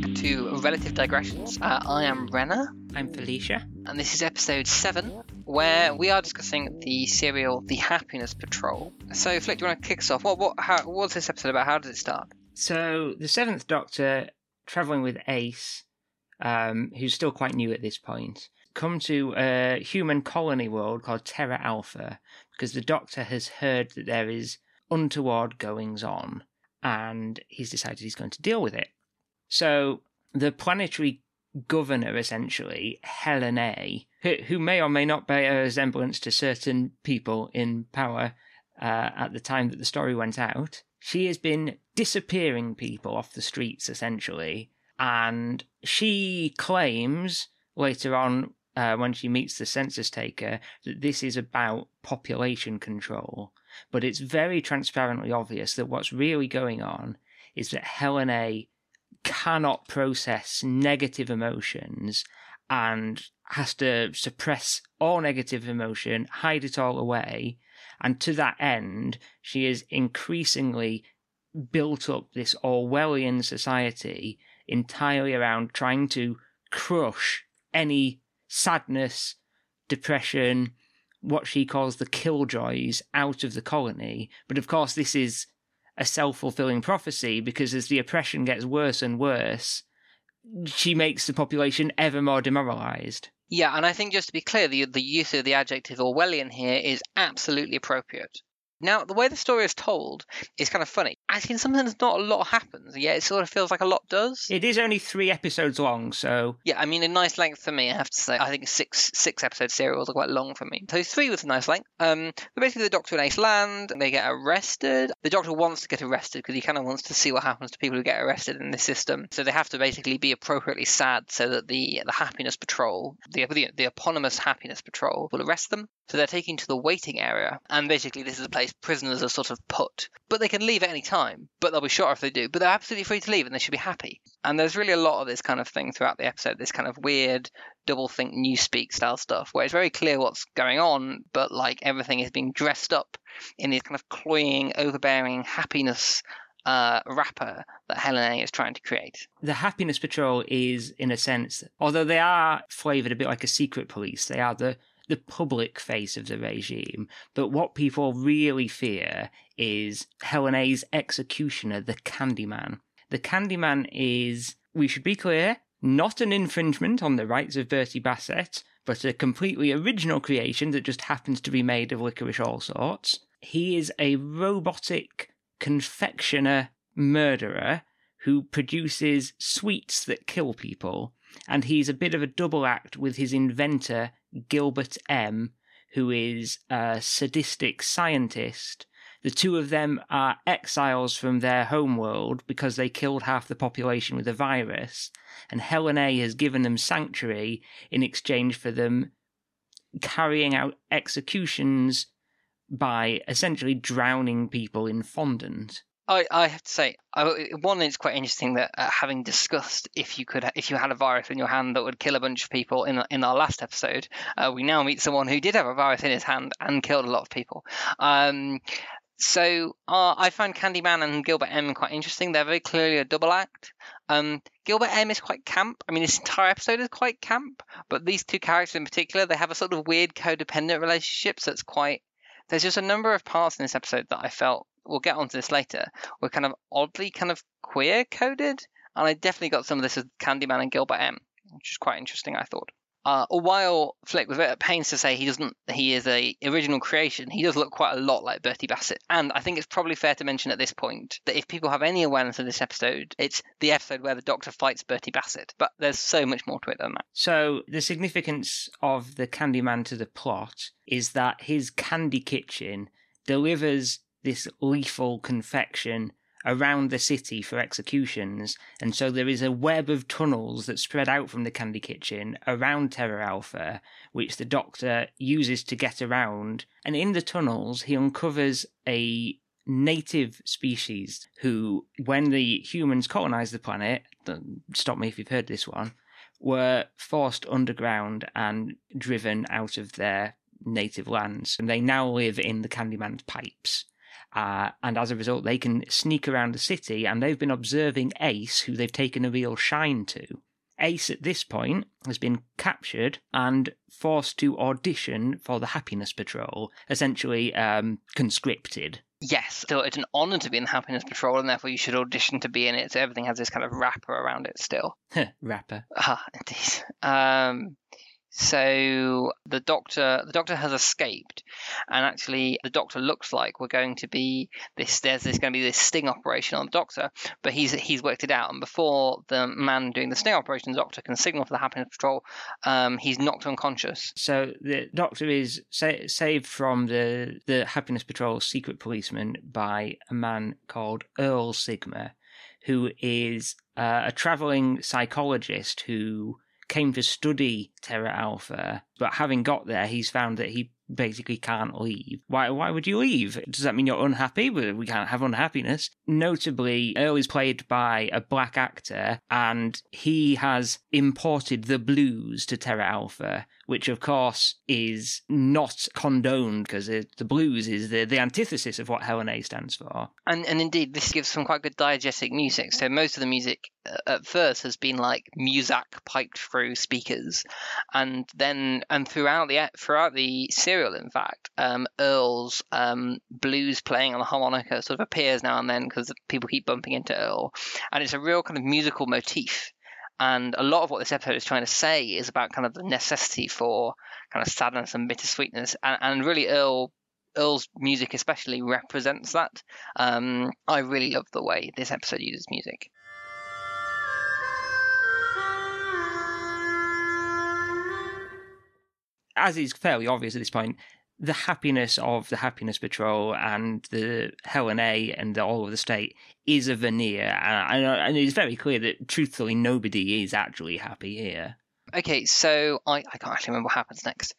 back to Relative Digressions. Uh, I am Renner, I'm Felicia. and this is episode 7, where we are discussing the serial The Happiness Patrol. So, Flick, do you want to kick us off? What, what, how, what's this episode about? How does it start? So the Seventh Doctor, traveling with Ace, um, who's still quite new at this point, come to a human colony world called Terra Alpha because the Doctor has heard that there is untoward goings on, and he's decided he's going to deal with it. So the planetary governor, essentially, Helen A, who, who may or may not bear a resemblance to certain people in power uh, at the time that the story went out, she has been disappearing people off the streets, essentially. And she claims later on, uh, when she meets the census taker, that this is about population control. But it's very transparently obvious that what's really going on is that Helen A cannot process negative emotions and has to suppress all negative emotion, hide it all away. And to that end, she is increasingly built up this Orwellian society entirely around trying to crush any sadness, depression, what she calls the killjoys out of the colony. But of course, this is a self fulfilling prophecy because as the oppression gets worse and worse, she makes the population ever more demoralized. Yeah, and I think just to be clear, the, the use of the adjective Orwellian here is absolutely appropriate. Now, the way the story is told is kind of funny. As in, sometimes not a lot happens, Yeah, it sort of feels like a lot does. It is only three episodes long, so Yeah, I mean, a nice length for me, I have to say. I think six six episode serials are quite long for me. So three was a nice length. Um, but basically, the Doctor and Ace land, they get arrested. The Doctor wants to get arrested because he kind of wants to see what happens to people who get arrested in this system. So they have to basically be appropriately sad so that the the Happiness Patrol, the the, the eponymous Happiness Patrol, will arrest them. So they're taken to the waiting area, and basically this is a place prisoners are sort of put. But they can leave at any time, but they'll be shot if they do. But they're absolutely free to leave, and they should be happy. And there's really a lot of this kind of thing throughout the episode, this kind of weird double think newspeak style stuff, where it's very clear what's going on, but like everything is being dressed up in this kind of cloying, overbearing happiness uh, wrapper that Helen A is trying to create. the Happiness Patrol is, in a sense, although they are flavoured a bit like a secret police, they are the the public face of the regime. But what people really fear is Helen A's executioner, the Candyman. The Candyman is, we should be clear, not an infringement on the rights of Bertie Bassett, but a completely original creation that just happens to be made of licorice all sorts. He is a robotic confectioner murderer who produces sweets that kill people, and he's a bit of a double act with his inventor, Gilbert M., who is a sadistic scientist. The two of them are exiles from their homeworld because they killed half the population with a virus, and Helen A has given them sanctuary in exchange for them carrying out executions by essentially drowning people in fondant. I, I have to say, I, one, it's quite interesting that uh, having discussed if you could, if you had a virus in your hand that would kill a bunch of people in in our last episode, uh, we now meet someone who did have a virus in his hand and killed a lot of people. Um, so uh, I find Candyman and Gilbert M quite interesting. They're very clearly a double act. Um, Gilbert M is quite camp. I mean, this entire episode is quite camp, but these two characters in particular, they have a sort of weird codependent relationship. So it's quite. There's just a number of parts in this episode that I felt we'll get onto this later, were kind of oddly kind of queer coded, and I definitely got some of this with Candyman and Gilbert M, which is quite interesting. I thought. Uh, while Flick was at pains to say he doesn't, he is a original creation. He does look quite a lot like Bertie Bassett, and I think it's probably fair to mention at this point that if people have any awareness of this episode, it's the episode where the Doctor fights Bertie Bassett. But there's so much more to it than that. So the significance of the Candyman to the plot is that his candy kitchen delivers this lethal confection around the city for executions, and so there is a web of tunnels that spread out from the candy kitchen around Terra Alpha, which the Doctor uses to get around. And in the tunnels, he uncovers a native species who, when the humans colonized the planet, stop me if you've heard this one, were forced underground and driven out of their native lands. And they now live in the Candyman's pipes Uh, and as a result, they can sneak around the city, and they've been observing Ace, who they've taken a real shine to. Ace, at this point, has been captured and forced to audition for the Happiness Patrol, essentially um, conscripted. Yes, so it's an honour to be in the Happiness Patrol, and therefore you should audition to be in it. So everything has this kind of wrapper around it still. wrapper. Ah, indeed. Um, so the doctor, the doctor has escaped, and actually the doctor looks like we're going to be this. There's, there's going to be this sting operation on the doctor, but he's he's worked it out. And before the man doing the sting operation, the doctor can signal for the happiness patrol. Um, he's knocked unconscious. So the doctor is sa- saved from the the happiness patrol secret policeman by a man called Earl Sigma, who is uh, a traveling psychologist who came to study Terra Alpha, but having got there, he's found that he basically can't leave. Why why would you leave? Does that mean you're unhappy? We can't have unhappiness. Notably, Earl is played by a black actor, and he has imported the blues to Terra Alpha, which of course is not condoned because the blues is the, the antithesis of what Helen A stands for. And and indeed, this gives some quite good diegetic music. So most of the music uh, at first has been like Muzak piped through speakers, and then and throughout the throughout the serial, in fact, um, Earl's um, blues playing on the harmonica sort of appears now and then because people keep bumping into Earl, and it's a real kind of musical motif. And a lot of what this episode is trying to say is about kind of the necessity for kind of sadness and bittersweetness, and, and really Earl Earl's music especially represents that. Um, I really love the way this episode uses music. As is fairly obvious at this point, the happiness of the Happiness Patrol and the Helen A and the, all of the state is a veneer, and, and it's very clear that truthfully nobody is actually happy here. Okay, so I, I can't actually remember what happens next.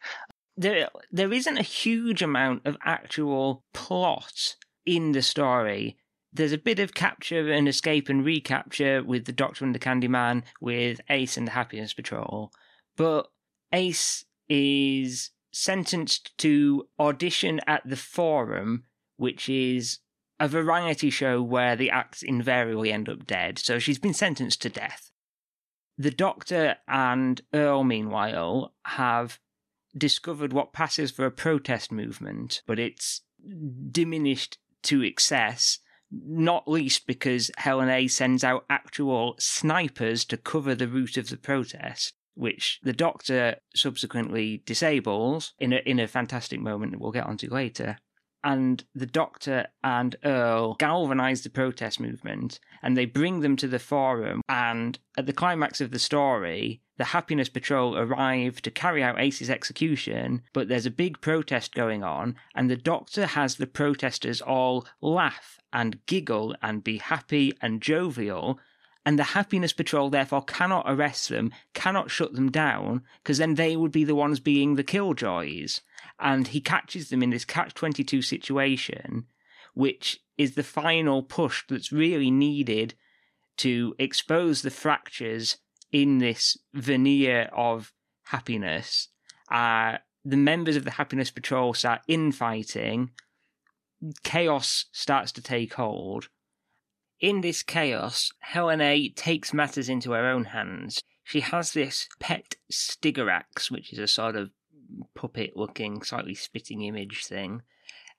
There, there isn't a huge amount of actual plot in the story. There's a bit of capture and escape and recapture with the Doctor and the Candyman, with Ace and the Happiness Patrol, but Ace is sentenced to audition at the Forum, which is a variety show where the acts invariably end up dead. So she's been sentenced to death. The Doctor and Earl, meanwhile, have discovered what passes for a protest movement, but it's diminished to excess, not least because Helen A sends out actual snipers to cover the route of the protest which the Doctor subsequently disables in a, in a fantastic moment that we'll get onto later. And the Doctor and Earl galvanize the protest movement and they bring them to the forum. And at the climax of the story, the Happiness Patrol arrive to carry out Ace's execution, but there's a big protest going on, and the Doctor has the protesters all laugh and giggle and be happy and jovial and the Happiness Patrol therefore cannot arrest them, cannot shut them down, because then they would be the ones being the killjoys. And he catches them in this catch 22 situation, which is the final push that's really needed to expose the fractures in this veneer of happiness. Uh, the members of the Happiness Patrol start infighting, chaos starts to take hold in this chaos, Helen A takes matters into her own hands. She has this pet Stigorax, which is a sort of puppet looking, slightly spitting image thing,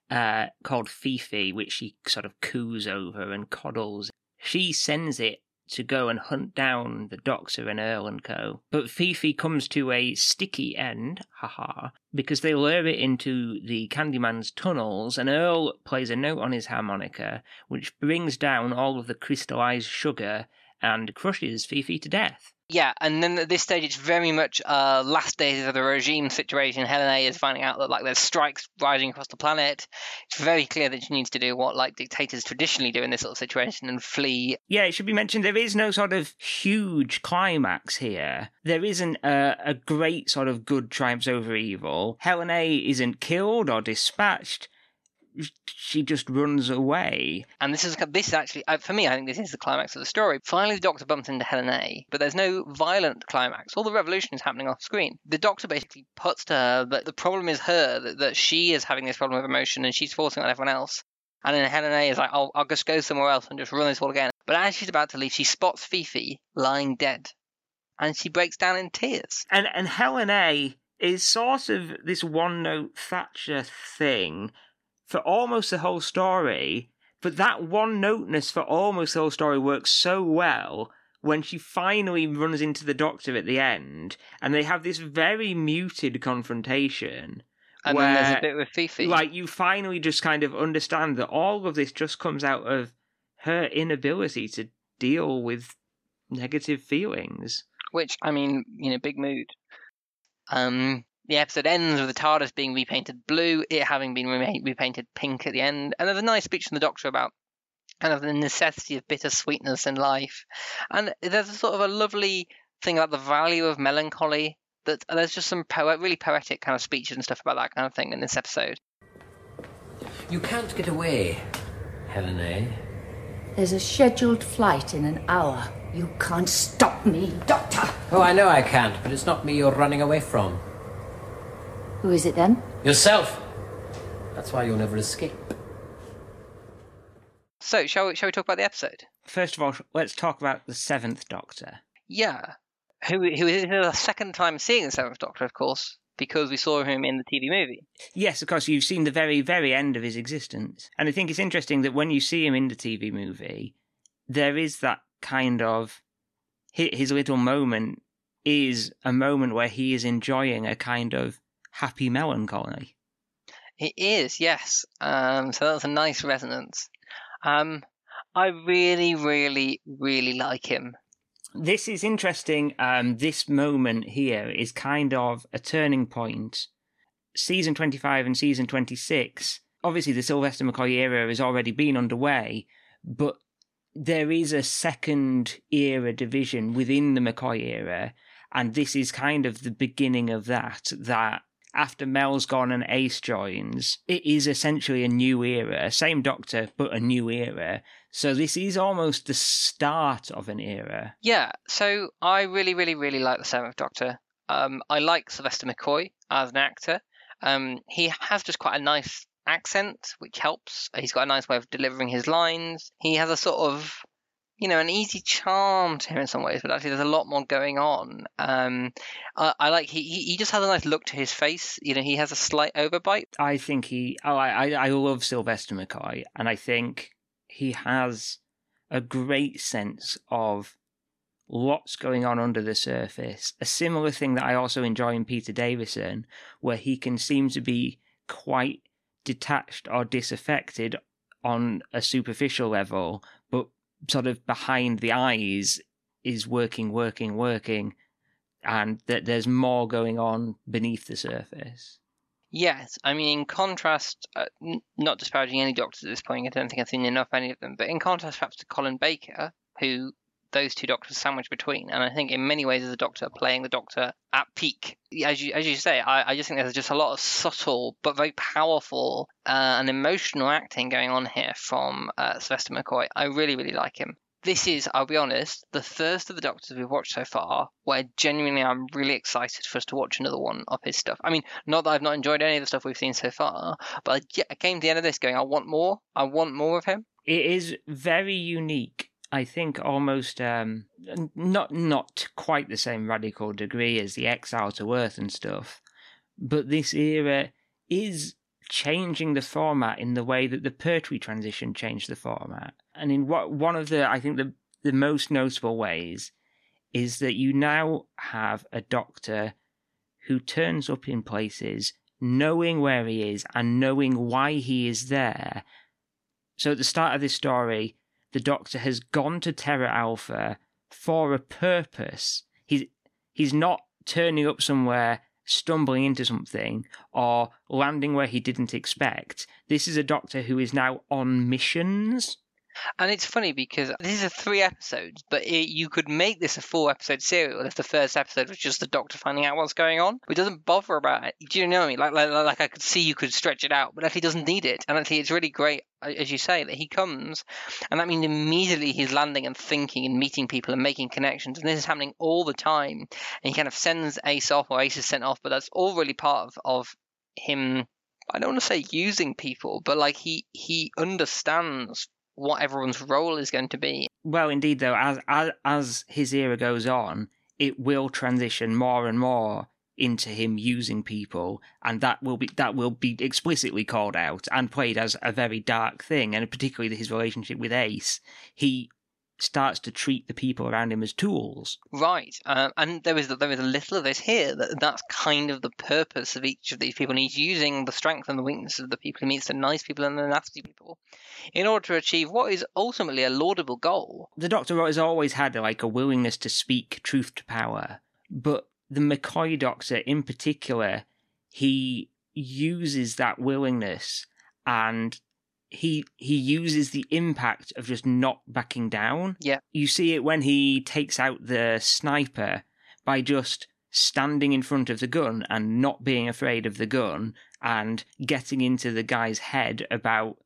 uh, called Fifi, which she sort of coos over and coddles. She sends it to go and hunt down the Doctor and Earl and co. But Fifi comes to a sticky end, haha, because they lure it into the Candyman's tunnels, and Earl plays a note on his harmonica, which brings down all of the crystallized sugar and crushes Fifi to death. Yeah, and then at this stage, it's very much uh, last days of the regime situation. Helen A is finding out that like there's strikes rising across the planet. It's very clear that she needs to do what like dictators traditionally do in this sort of situation and flee. Yeah, it should be mentioned there is no sort of huge climax here. There isn't a, a great sort of good triumphs over evil. Helen A isn't killed or dispatched she just runs away. And this is this is actually for me. I think this is the climax of the story. Finally, the Doctor bumps into Helen A, but there's no violent climax. All the revolution is happening off screen. The Doctor basically puts to her that the problem is her that, that she is having this problem of emotion and she's forcing on everyone else. And then Helen A is like, oh, I'll just go somewhere else and just run this all again. But as she's about to leave, she spots Fifi lying dead. And she breaks down in tears. And and Helen A is sort of this one note Thatcher thing for almost the whole story, but that one noteness for almost the whole story works so well when she finally runs into the doctor at the end and they have this very muted confrontation. And where, then there's a bit with Fifi. like you finally just kind of understand that all of this just comes out of her inability to deal with negative feelings. which I mean, you know, big mood. Um, the episode ends with the TARDIS being repainted blue, it having been rema- repainted pink at the end, and there's a nice speech from the Doctor about kind of the necessity of bittersweetness in life, and there's a sort of a lovely thing about the value of melancholy. That there's just some poet, really poetic kind of speeches and stuff about that kind of thing in this episode. You can't get away, Helen A. There's a scheduled flight in an hour. You can't stop me, Doctor. Oh, I know I can't, but it's not me you're running away from. Who is it then? Yourself. That's why you'll never escape. So, shall we, shall we talk about the episode? First of all, let's talk about the Seventh Doctor. Yeah, who who is the second time seeing the Seventh Doctor, of course, because we saw him in the TV movie. Yes, of course, you've seen the very, very end of his existence. And I think it's interesting that when you see him in the TV movie, there is that kind of. His little moment is a moment where he is enjoying a kind of happy melancholy. It is, yes. Um, so that's a nice resonance. Um, I really, really, really like him. This is interesting. Um, this moment here is kind of a turning point. Season 25 and season 26, obviously the Sylvester McCoy era has already been underway, but there is a second era division within the McCoy era, and this is kind of the beginning of that. That after Mel's gone and Ace joins, it is essentially a new era, same Doctor, but a new era. So this is almost the start of an era. Yeah, so I really, really, really like the Seventh Doctor. Um, I like Sylvester McCoy as an actor. Um, he has just quite a nice accent, which helps. He's got a nice way of delivering his lines. He has a sort of, you know, an easy charm to him in some ways, but actually there's a lot more going on. Um, I, I like he, he just has a nice look to his face. You know, he has a slight overbite. I think he. Oh, I, I love Sylvester McCoy, and I think he has a great sense of lots going on under the surface. A similar thing that I also enjoy in Peter Davison, where he can seem to be quite detached or disaffected on a superficial level, sort of behind the eyes is working, working, working, and that there's more going on beneath the surface. Yes, I mean, in contrast, uh, n- not disparaging any doctors at this point, I don't think I've seen enough any of them, but in contrast perhaps to Colin Baker, who those two doctors sandwiched between, and I think in many ways as a doctor playing the doctor at peak. As you as you say, I, I just think there's just a lot of subtle but very powerful uh, and emotional acting going on here from uh, Sylvester McCoy. I really really like him. This is, I'll be honest, the first of the Doctors we've watched so far where genuinely I'm really excited for us to watch another one of his stuff. I mean, not that I've not enjoyed any of the stuff we've seen so far, but I, I came to the end of this going, I want more. I want more of him. it is very unique. I think almost um, not not quite the same radical degree as the Exile to Earth and stuff, but this era is changing the format in the way that the Pertwee transition changed the format, and in what one of the I think the the most notable ways is that you now have a Doctor who turns up in places knowing where he is and knowing why he is there. So at the start of this story, the Doctor has gone to Terra Alpha for a purpose. He's he's not turning up somewhere, stumbling into something, or landing where he didn't expect. This is a Doctor who is now on missions. And it's funny because this is three episodes, but it, you could make this a four episode serial if the first episode was just the Doctor finding out what's going on. But it doesn't bother about it. Do you know what I mean? Like, like, like I could see you could stretch it out, but actually doesn't need it. And actually, it's really great, as you say, that he comes, and that means immediately he's landing and thinking and meeting people and making connections. And this is happening all the time. And he kind of sends Ace off, or Ace is sent off, but that's all really part of, of him I don't want to say using people, but like he he understands what everyone's role is going to be. Well, indeed, though, as as, as his era goes on, it will transition more and more into him using people, and that will be that will be explicitly called out and played as a very dark thing, and particularly his relationship with Ace. He starts to treat the people around him as tools. Right, um, and there is there is a little of this here. That that's kind of the purpose of each of these people. And he's using the strength and the weaknesses of the people he meets, the nice people and the nasty people, in order to achieve what is ultimately a laudable goal. The Doctor has always had like a willingness to speak truth to power, but the McCoy Doctor in particular, he uses that willingness and he he uses the impact of just not backing down. Yeah. You see it when he takes out the sniper by just standing in front of the gun and not being afraid of the gun and getting into the guy's head about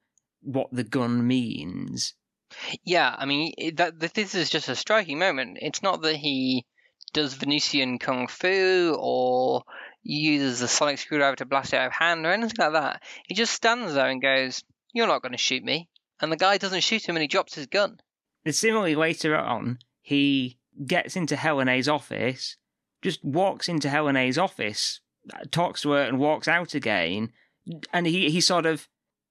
what the gun means. Yeah, I mean that that this is just a striking moment. It's not that he does Venusian kung fu or uses the sonic screwdriver to blast it out of hand or anything like that. He just stands there and goes, "You're not going to shoot me," and the guy doesn't shoot him, and he drops his gun. And similarly, later on, he gets into Helen A's office, just walks into Helen A's office, uh, talks to her, and walks out again. And he, he sort of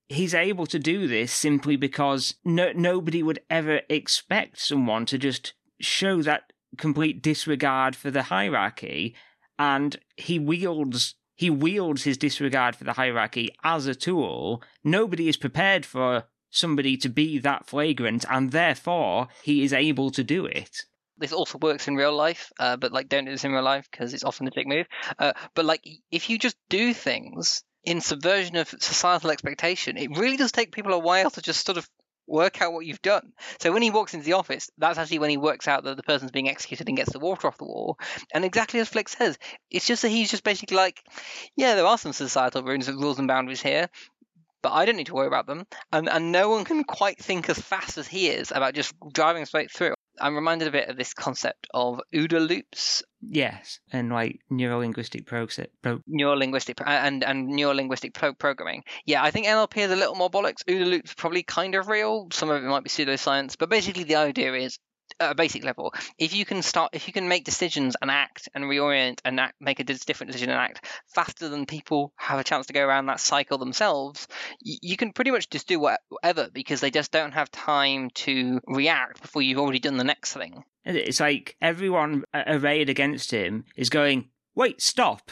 he's able to do this simply because no, nobody would ever expect someone to just show that complete disregard for the hierarchy, and he wields he wields his disregard for the hierarchy as a tool. Nobody is prepared for somebody to be that flagrant, and therefore he is able to do it. this also works in real life, uh, but like don't do this in real life because it's often a dick move. Uh, but like if you just do things in subversion of societal expectation, it really does take people a while to just sort of work out what you've done. So when he walks into the office, that's actually when he works out that the person's being executed and gets the water off the wall. And exactly as Flick says, it's just that he's just basically like, yeah, there are some societal rules, and boundaries here. But I don't need to worry about them, and and no one can quite think as fast as he is about just driving straight through. I'm reminded a bit of this concept of OODA loops, Yes, and like neurolinguistic. Pro- neurolinguistic pro- and and neurolinguistic pro- programming. Yeah, I think NLP is a little more bollocks. OODA loops probably kind of real. Some of it might be pseudoscience, but basically the idea is at a basic level, if you can start, if you can make decisions and act and reorient and act, make a different decision and act faster than people have a chance to go around that cycle themselves, you can pretty much just do whatever because they just don't have time to react before you've already done the next thing. It's like everyone uh, arrayed against him is going, wait, stop.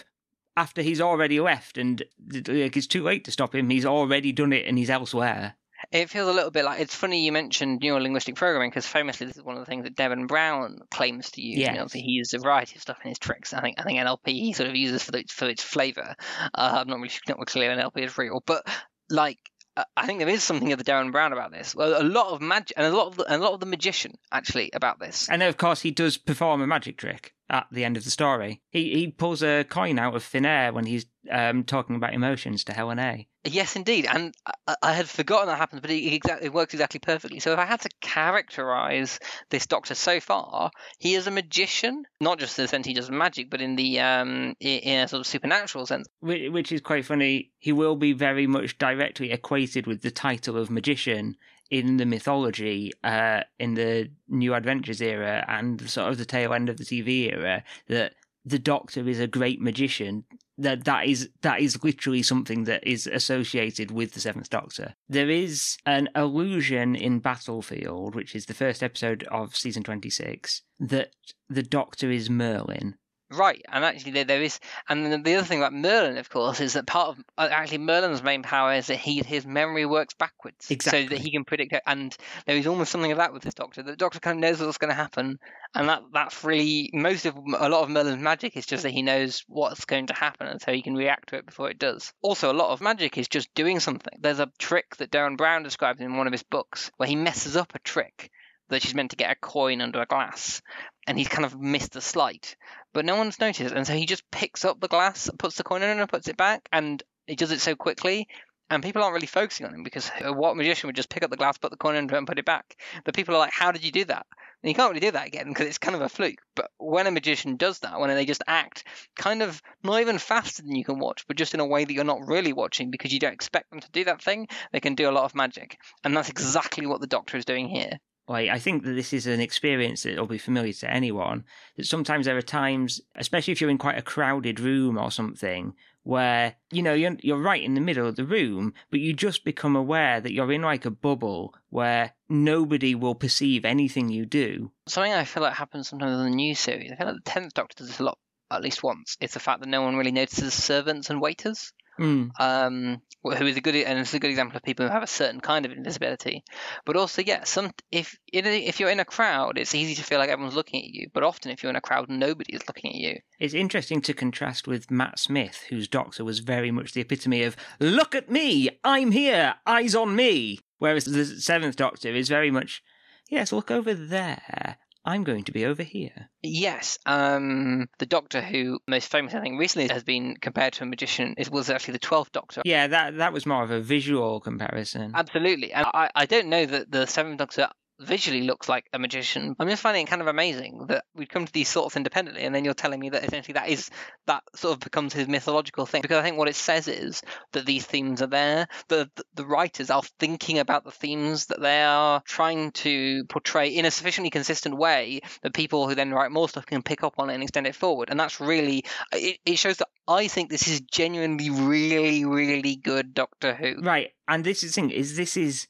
After he's already left, and like, it's too late to stop him. He's already done it, and he's elsewhere. It feels a little bit like it's funny you mentioned neural linguistic programming because famously this is one of the things that Derren Brown claims to use. You know, he uses a variety of stuff in his tricks. I think I think NLP he sort of uses for the, for its flavour. Uh, I'm not really not clear NLP is real, but like uh, I think there is something of the Derren Brown about this. Well, a lot of magic and a lot of the, and a lot of the magician actually about this. And then, of course, he does perform a magic trick at the end of the story. He he pulls a coin out of thin air when he's um, talking about emotions to Helen A. Yes, indeed, and I, had forgotten that happened, but it, exactly, it works exactly perfectly. So if I had to characterize this Doctor so far, he is a magician, not just in the sense he does magic, but in the um in a sort of supernatural sense. Which is quite funny. He will be very much directly equated with the title of magician in the mythology uh, in the New Adventures era and sort of the tail end of the TV era. That the Doctor is a great magician. That that is that is literally something that is associated with the Seventh Doctor. There is an allusion in Battlefield, which is the first episode of season twenty six, that the Doctor is Merlin. Right, and actually there, there is, and then the other thing about Merlin, of course, is that part of uh, actually Merlin's main power is that he his memory works backwards, so Exactly. that he can predict it. And there is almost something of that with this Doctor. The Doctor kind of knows what's going to happen, and that that's really most of a lot of Merlin's magic is just that he knows what's going to happen, and so he can react to it before it does. Also, a lot of magic is just doing something. There's a trick that Derren Brown describes in one of his books where he messes up a trick that she's meant to get a coin under a glass, and he's kind of missed the sleight but no one's noticed. And so he just picks up the glass, puts the coin in and puts it back, and he does it so quickly. And people aren't really focusing on him because what magician would just pick up the glass, put the coin in it, and put it back? But people are like, "How did you do that?" And you can't really do that again because it's kind of a fluke. But when a magician does that, when they just act kind of not even faster than you can watch, but just in a way that you're not really watching because you don't expect them to do that thing, they can do a lot of magic. And that's exactly what the Doctor is doing here. Like, I think that this is an experience that will be familiar to anyone. That sometimes there are times, especially if you're in quite a crowded room or something, where you know you're you're right in the middle of the room, but you just become aware that you're in like a bubble where nobody will perceive anything you do. Something I feel like happens sometimes in the new series. I feel like the tenth Doctor does this a lot, at least once. It's the fact that no one really notices servants and waiters. Mm. um, who is a good and it's a good example of people who have a certain kind of invisibility. But also, yeah, some if in a, if you're in a crowd, it's easy to feel like everyone's looking at you. But often, if you're in a crowd, nobody is looking at you. It's interesting to contrast with Matt Smith, whose Doctor was very much the epitome of "Look at me, I'm here, eyes on me," whereas the Seventh Doctor is very much, "Yes, look over there." I'm going to be over here. Yes, um, the Doctor who most famous, I think, recently has been compared to a magician is was actually the Twelfth Doctor. Yeah, that that was more of a visual comparison. Absolutely, and I, I don't know that the Seventh Doctor visually looks like a magician. I'm just finding it kind of amazing that we come to these sorts independently, and then you're telling me that essentially that is that sort of becomes his mythological thing. Because I think what it says is that these themes are there. The the, writers are thinking about the themes that they are trying to portray in a sufficiently consistent way that people who then write more stuff can pick up on it and extend it forward. And that's really it, it shows that I think this is genuinely really really good Doctor Who. Right, and this is the thing is this is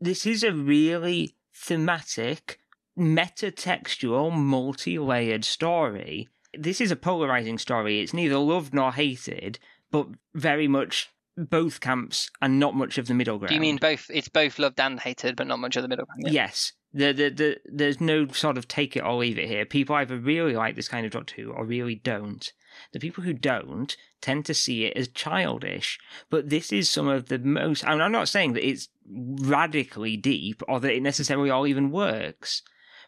this is a really thematic, metatextual, multi layered story. This is a polarizing story. It's neither loved nor hated, but very much both camps and not much of the middle ground. Do you mean both? It's both loved and hated, but not much of the middle ground. Yeah. Yes. The, the, the, there's no sort of take it or leave it here. People either really like this kind of Doctor Who or really don't. The people who don't tend to see it as childish. But this is some of the most. And I'm not saying that it's radically deep or that it necessarily all even works.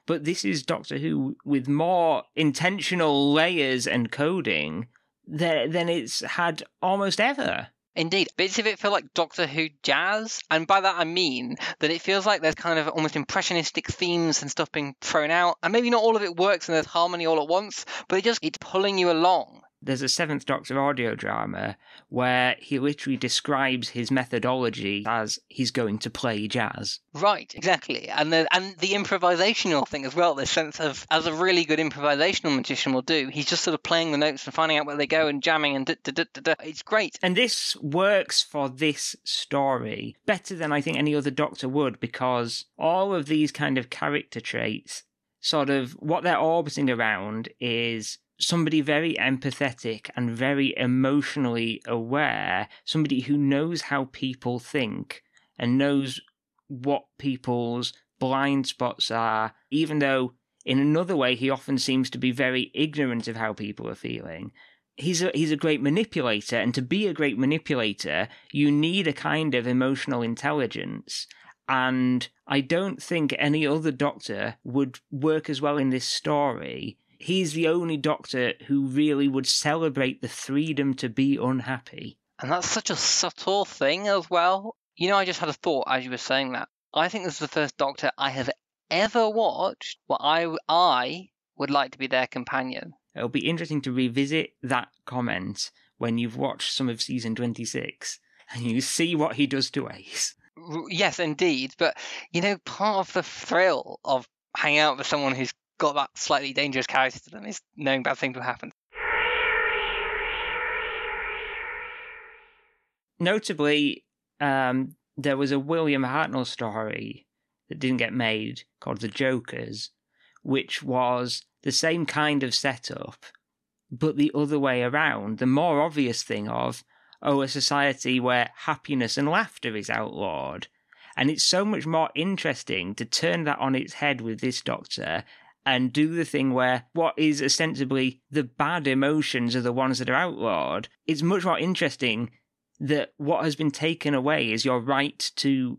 But this is Doctor Who with more intentional layers and coding than it's had almost ever. Indeed. Bits of it feel like Doctor Who jazz. And by that I mean that it feels like there's kind of almost impressionistic themes and stuff being thrown out. And maybe not all of it works and there's harmony all at once, but it just it's pulling you along. There's a Seventh Doctor audio drama where he literally describes his methodology as he's going to play jazz. Right, exactly. And the and the improvisational thing as well, This sense of as a really good improvisational magician will do, he's just sort of playing the notes and finding out where they go and jamming and da, da, da, da, da. it's great. And this works for this story better than I think any other Doctor would because all of these kind of character traits sort of what they're orbiting around is somebody very empathetic and very emotionally aware, somebody who knows how people think and knows what people's blind spots are, even though in another way he often seems to be very ignorant of how people are feeling. He's a he's a great manipulator, and to be a great manipulator, you need a kind of emotional intelligence. And I don't think any other doctor would work as well in this story he's the only doctor who really would celebrate the freedom to be unhappy. And that's such a subtle thing as well. You know, I just had a thought as you were saying that. I think this is the first Doctor I have ever watched where I, I would like to be their companion. It'll be interesting to revisit that comment when you've watched some of season 26 and you see what he does to Ace. Yes, indeed. But, you know, part of the thrill of hanging out with someone who's got that slightly dangerous character to them is knowing bad things will happen. Notably, um, there was a William Hartnell story that didn't get made called The Jokers, which was the same kind of setup, but the other way around. The more obvious thing of, oh, a society where happiness and laughter is outlawed. And it's so much more interesting to turn that on its head with this doctor and do the thing where what is ostensibly the bad emotions are the ones that are outlawed. It's much more interesting that what has been taken away is your right to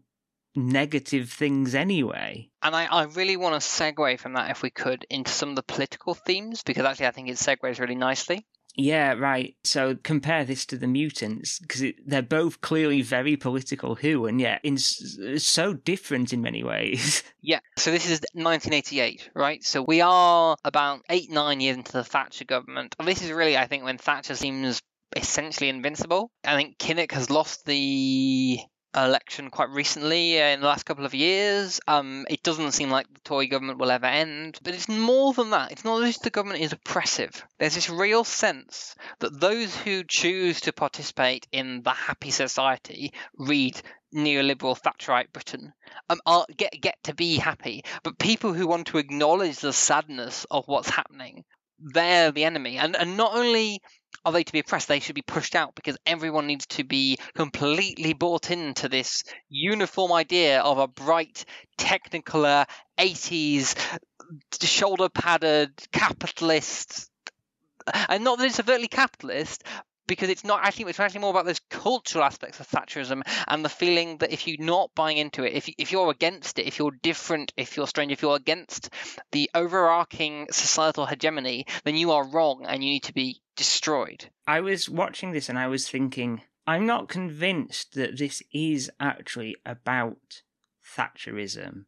negative things anyway. And I, I really want to segue from that, if we could, into some of the political themes, because actually I think it segues really nicely. Yeah, right. So compare this to the mutants because they're both clearly very political who, and yet in so different in many ways. Yeah, so this is 1988, right? So we are about eight, nine years into the Thatcher government. And this is really, I think, when Thatcher seems essentially invincible. I think Kinnock has lost the election quite recently uh, in the last couple of years. Um, it doesn't seem like the Tory government will ever end, but it's more than that. It's not just the government is oppressive. There's this real sense that those who choose to participate in the happy society read neoliberal Thatcherite Britain um, are, get get to be happy, but people who want to acknowledge the sadness of what's happening, they're the enemy. And and not only are they to be oppressed, they should be pushed out because everyone needs to be completely bought into this uniform idea of a bright, technicolor, 80s, shoulder padded capitalist. And not that it's overtly capitalist, because it's not actually it's actually more about those cultural aspects of Thatcherism and the feeling that if you're not buying into it, if if you're against it, if you're different, if you're strange, if you're against the overarching societal hegemony, then you are wrong and you need to be destroyed. I was watching this and I was thinking, I'm not convinced that this is actually about Thatcherism.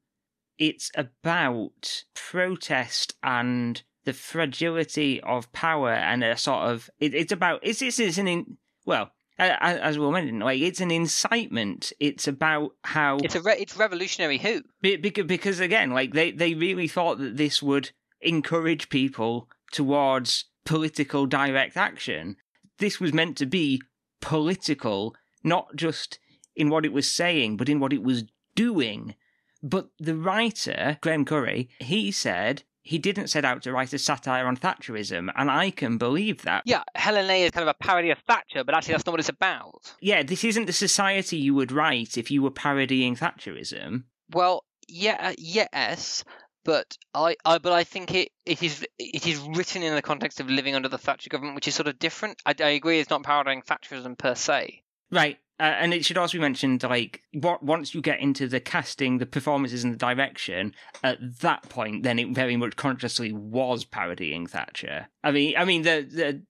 It's about protest and the fragility of power and a sort of it, it's about it's it's, it's an in, well as we mentioned like it's an incitement it's about how It's a re- it's revolutionary who because, because again like they they really thought that this would encourage people towards political direct action this was meant to be political not just in what it was saying but in what it was doing but the writer Graeme Curry he said he didn't set out to write a satire on Thatcherism, and I can believe that. Yeah, Helen A is kind of a parody of Thatcher, but actually that's not what it's about. Yeah, this isn't the society you would write if you were parodying Thatcherism. Well, yeah, uh, yes, but I, I, but I think it, it is, it is written in the context of living under the Thatcher government, which is sort of different. I, I agree, it's not parodying Thatcherism per se. Right. Uh, and it should also be mentioned, like, what once you get into the casting, the performances, and the direction, at that point, then it very much consciously was parodying Thatcher. I mean, I mean, the the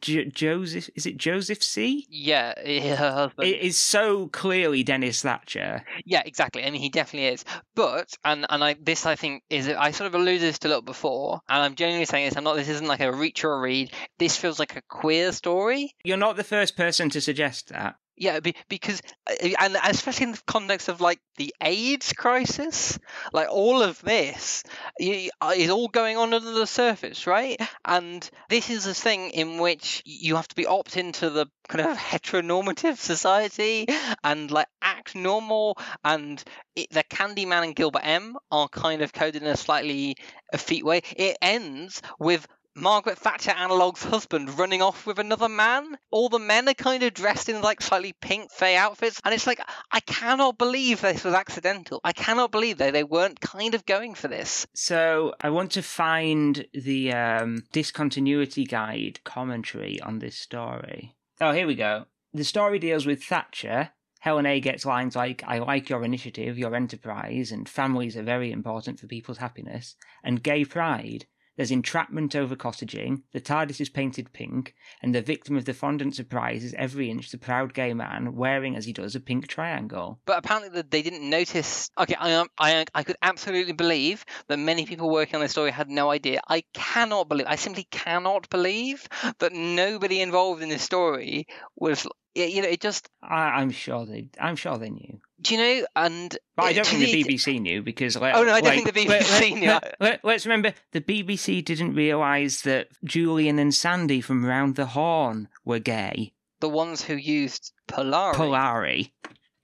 J- Joseph is it Joseph C? Yeah, her husband. It is so clearly Dennis Thatcher. Yeah, exactly. I mean, he definitely is. But and and I this I think is I sort of alluded this to a little before, and I'm genuinely saying this. I'm not. This isn't like a reach or a read. This feels like a queer story. You're not the first person to suggest that. Yeah, because eh, and especially in the context of like the AIDS crisis, like all of this uh, is all going on under the surface, right? And this is a thing in which you have to be opt into the kind of heteronormative society and like act normal, and it, the Candyman and Gilbert M are kind of coded in a slightly effete way. It ends with Margaret Thatcher analog's husband running off with another man. All the men are kind of dressed in like slightly pink fey outfits, and it's like I cannot believe this was accidental. I cannot believe they they weren't kind of going for this. So I want to find the um, discontinuity guide commentary on this story. Oh, here we go. The story deals with Thatcher. Helen A gets lines like, I like your initiative, your enterprise, and families are very important for people's happiness, and gay pride. There's entrapment over cottaging, the TARDIS is painted pink, and the victim of the fondant surprise is every inch the proud gay man wearing as he does a pink triangle. But apparently they didn't notice. Okay, I, I, I could absolutely believe that many people working on this story had no idea. I cannot believe, I simply cannot believe that nobody involved in this story was you know, it just. I, am sure they. I'm sure they knew. Do you know? And but I don't think the BBC knew because. Like, oh no, I don't like, think the BBC let, knew. Let, us remember the BBC didn't realise that Julian and Sandy from Round the Horne were gay. The ones who used Polari. Polari.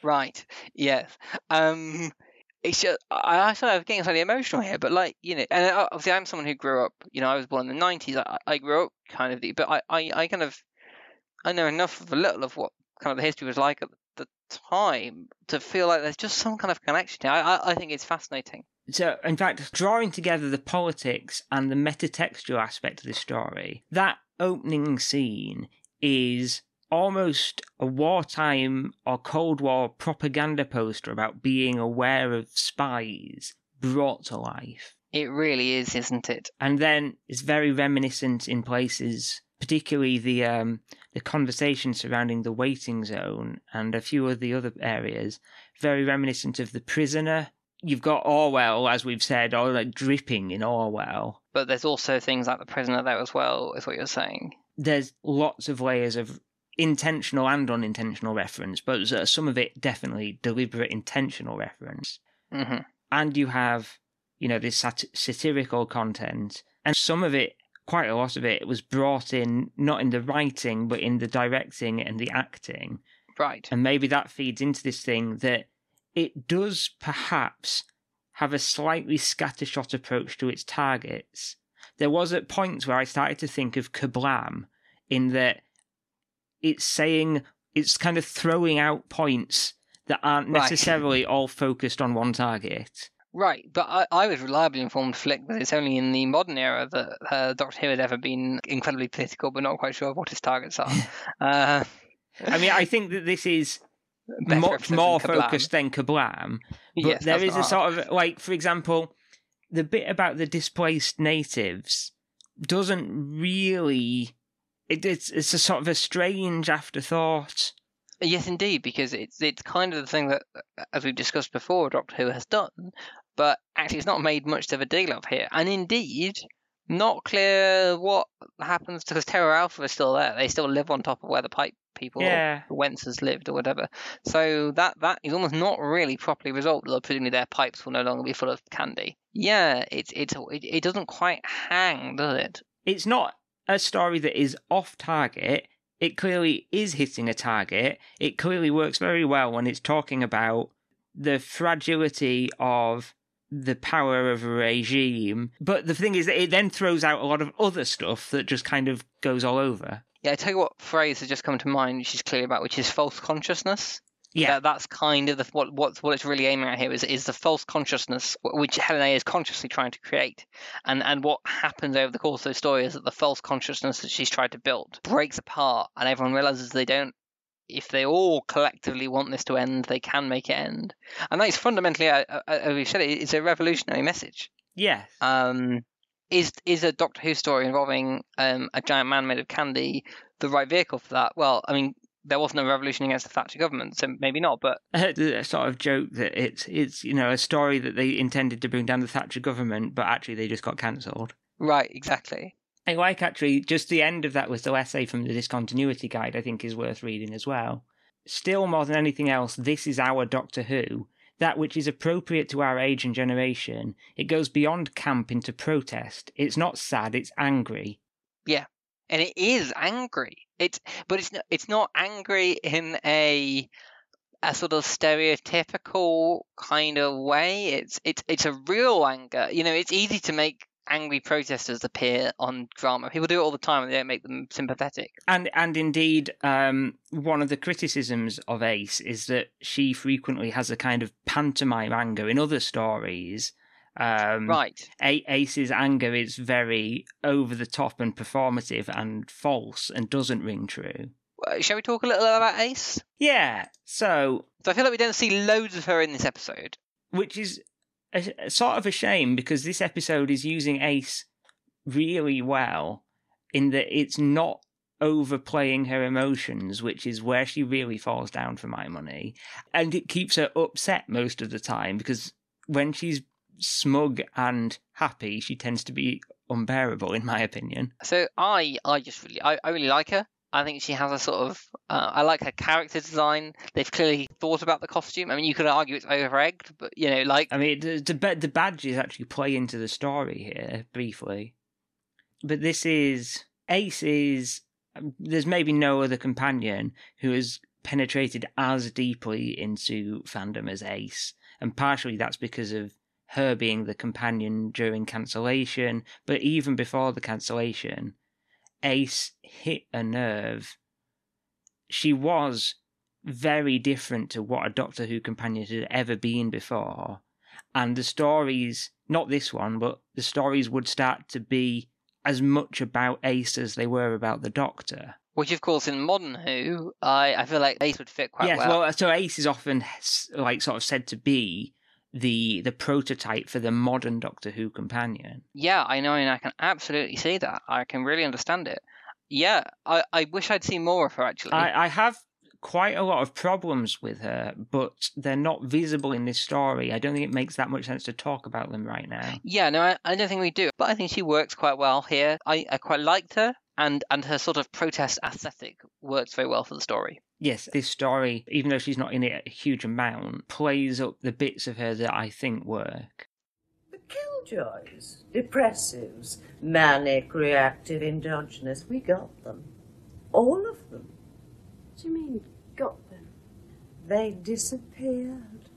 Right. Yes. Um. It's just, I, I sort of getting slightly emotional here, but like you know, and obviously I'm someone who grew up. You know, I was born in the '90s. I, I grew up kind of, the, but I, I, I kind of I know enough of a little of what kind of the history was like at the time to feel like there's just some kind of connection. I, I, I think it's fascinating. So, in fact, drawing together the politics and the metatextual aspect of the story, that opening scene is almost a wartime or Cold War propaganda poster about being aware of spies brought to life. It really is, isn't it? And then it's very reminiscent in places particularly the um, the conversation surrounding the waiting zone and a few of the other areas, very reminiscent of the prisoner. You've got Orwell, as we've said, or like dripping in Orwell. But there's also things like the prisoner there as well, is what you're saying. There's lots of layers of intentional and unintentional reference, but some of it definitely deliberate intentional reference. hmm And you have, you know, this sat- satirical content, and some of it, quite a lot of it, was brought in not in the writing, but in the directing and the acting. Right. And maybe that feeds into this thing that it does perhaps have a slightly scattershot approach to its targets. There was at points where I started to think of Kablam in that it's saying it's kind of throwing out points that aren't Right. necessarily all focused on one target. Right, but I, I was reliably informed, Flick, that it's only in the modern era that uh, Doctor Who has ever been incredibly political, but not quite sure of what his targets are. uh, I mean, I think that this is much more than focused than Kablam. But Yes, there is a sort of like, for example, the bit about the displaced natives doesn't really. It, it's it's a sort of a strange afterthought. Yes, indeed, because it's it's kind of the thing that, as we've discussed before, Doctor Who has done, but actually it's not made much of a deal of here. And indeed, not clear what happens because Terra Alpha is still there. They still live on top of where the pipe people Yeah. the Wentzes lived or whatever. So that that is almost not really properly resolved. Although presumably their pipes will no longer be full of candy. Yeah, it's it's it, it doesn't quite hang, does it? It's not a story that is off target. It clearly is hitting a target. It clearly works very well when it's talking about the fragility of the power of a regime. But the thing is that it then throws out a lot of other stuff that just kind of goes all over. Yeah, I tell you what phrase has just come to mind, which is clearly about, which is false consciousness. Yeah. That, that's kind of the, what what what it's really aiming at here is is the false consciousness wh- which Helen A is consciously trying to create, and and what happens over the course of the story is that the false consciousness that she's tried to build breaks apart, and everyone realizes they don't. If they all collectively want this to end, they can make it end, and that is fundamentally, as we've said, it's a revolutionary message. Yes. Um, is is a Doctor Who story involving um, a giant man made of candy the right vehicle for that? Well, I mean, there wasn't a revolution against the Thatcher government, so maybe not. But a sort of joke that it's it's you know a story that they intended to bring down the Thatcher government, but actually they just got cancelled. right, exactly. I like actually just the end of that little essay from the discontinuity guide. I think is worth reading as well. Still, more than anything else, this is our Doctor Who. That which is appropriate to our age and generation. It goes beyond camp into protest. It's not sad. It's angry. Yeah. And it is angry. It's but it's not, it's not angry in a a sort of stereotypical kind of way. It's it's it's a real anger. You know, it's easy to make angry protesters appear on drama. People do it all the time, and they don't make them sympathetic. And and indeed, um, one of the criticisms of Ace is that she frequently has a kind of pantomime anger in other stories. Um, Right. A- Ace's anger is very over the top and performative and false and doesn't ring true. Uh, Shall we talk a little about Ace? Yeah, so So I feel like we don't see loads of her in this episode. which is a, a sort of a shame because this episode is using Ace really well in that it's not overplaying her emotions, which is where she really falls down for my money. And it keeps her upset most of the time because when she's smug and happy, she tends to be unbearable, in my opinion. So I, I just really, I, I really like her. I think she has a sort of, uh, I like her character design. They've clearly thought about the costume. I mean, you could argue it's over egged, but you know, like, I mean, the, the, badges actually play into the story here briefly. But this is. Ace is. There's maybe no other companion who has penetrated as deeply into fandom as Ace. And partially that's because of her being the companion during cancellation. But even before the cancellation, Ace hit a nerve. She was very different to what a Doctor Who companion had ever been before. And the stories, not this one, but the stories would start to be as much about Ace as they were about the Doctor. which of course in modern Who, I, I feel like Ace would fit quite yes, well. well, so Ace is often like sort of said to be the the prototype for the modern Doctor Who companion. Yeah, I know, and I can absolutely see that. I can really understand it. yeah, I, I wish I'd seen more of her actually. I, I have quite a lot of problems with her, but they're not visible in this story. I don't think it makes that much sense to talk about them right now. Yeah, no, I, I don't think we do. But I think she works quite well here. I, I quite liked her, and, and her sort of protest aesthetic works very well for the story. Yes, this story, even though she's not in it a huge amount, plays up the bits of her that I think work. The killjoys, depressives, manic, reactive, endogenous, we got them. All of them. What do you mean, got them? They disappeared.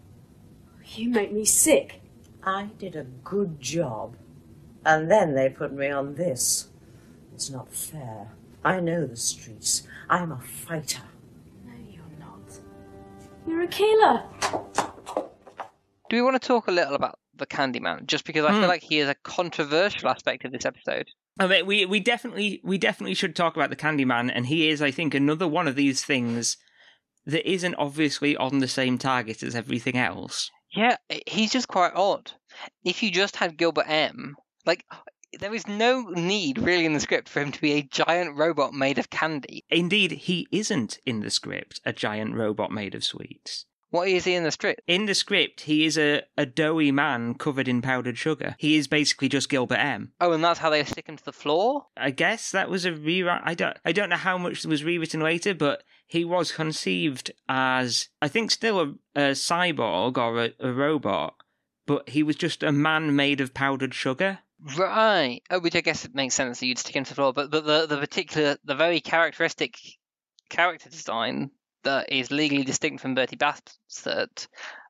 You make me sick. I did a good job. And then they put me on this. It's not fair. I know the streets. I'm a fighter. No, you're a killer. Do we want to talk a little about the Candyman? Just because I Hmm. feel like he is a controversial aspect of this episode. I mean, we we definitely we definitely should talk about the Candyman, and he is, I think, another one of these things that isn't obviously on the same target as everything else. Yeah, he's just quite odd. If you just had Gilbert M, like, there is no need really in the script for him to be a giant robot made of candy. Indeed, he isn't in the script a giant robot made of sweets. What is he in the script? In the script, he is a, a doughy man covered in powdered sugar. He is basically just Gilbert M. Oh, and that's how they stick him to the floor? I guess that was a rewrite. I don't. I don't know how much was rewritten later, but he was conceived as I think still a, a cyborg or a, a robot, but he was just a man made of powdered sugar. Right. Oh, which I guess it makes sense that you'd stick him to the floor, but, but the, the particular, the very characteristic character design that is legally distinct from Bertie Bassett,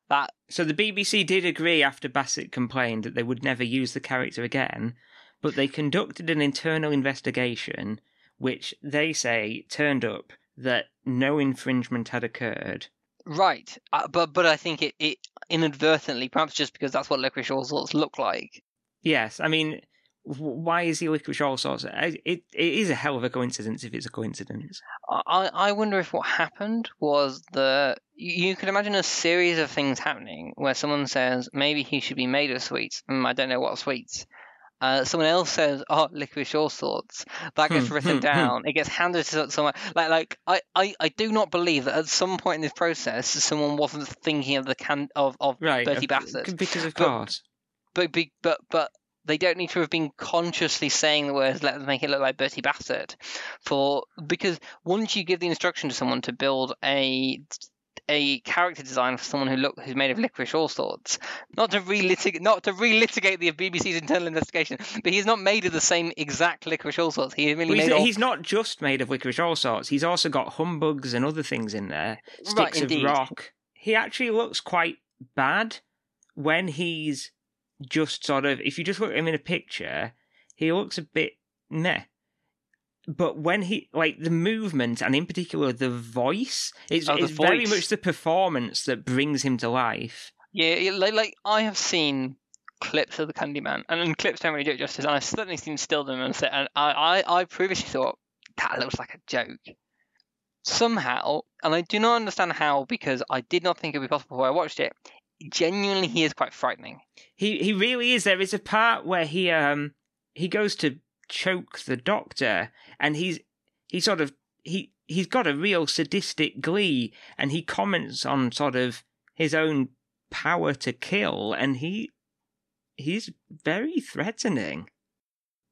that So the BBC did agree after Bassett complained that they would never use the character again, but they conducted an internal investigation, which they say turned up that no infringement had occurred. Right, uh, but but I think it, it inadvertently, perhaps just because that's what licorice all sorts look like. Yes, I mean, why is he licorice all sorts? I- It it is a hell of a coincidence if it's a coincidence. I I wonder if what happened was the you could imagine a series of things happening where someone says maybe he should be made of sweets. Mm, I don't know what sweets. Uh, someone else says, "Oh, licorice all sorts." That gets Hmm, written hmm, hmm. down. It gets handed to someone. Like, like I, I, I do not believe that at some point in this process, someone wasn't thinking of the can of of Right, Bertie Bassett. because of course. But but but they don't need to have been consciously saying the words "let's make it look like Bertie Bassett," for because once you give the instruction to someone to build a a character design for someone who look who's made of licorice all sorts, not to relitigate not to relitigate the BBC's internal investigation, but he's not made of the same exact licorice all sorts. Really Well, he's, of he's not just made of licorice all sorts. He's also got humbugs and other things in there. Right, Sticks of rock. He actually looks quite bad when he's just sort of. If you just look at him in a picture, he looks a bit meh. But when he like the movement and in particular the voice, it's, Oh, the it's very much the performance that brings him to life. Yeah, like, like I have seen clips of the Candyman, and, and clips don't really do it justice. And I've certainly seen still them, and, say- and I, I, I previously thought that looks like a joke. Somehow, and I do not understand how, because I did not think it would be possible before I watched it. Genuinely, he is quite frightening. He he really is. There is a part where he um he goes to choke the doctor, and he's he sort of he he's got a real sadistic glee, and he comments on sort of his own power to kill, and he he's very threatening.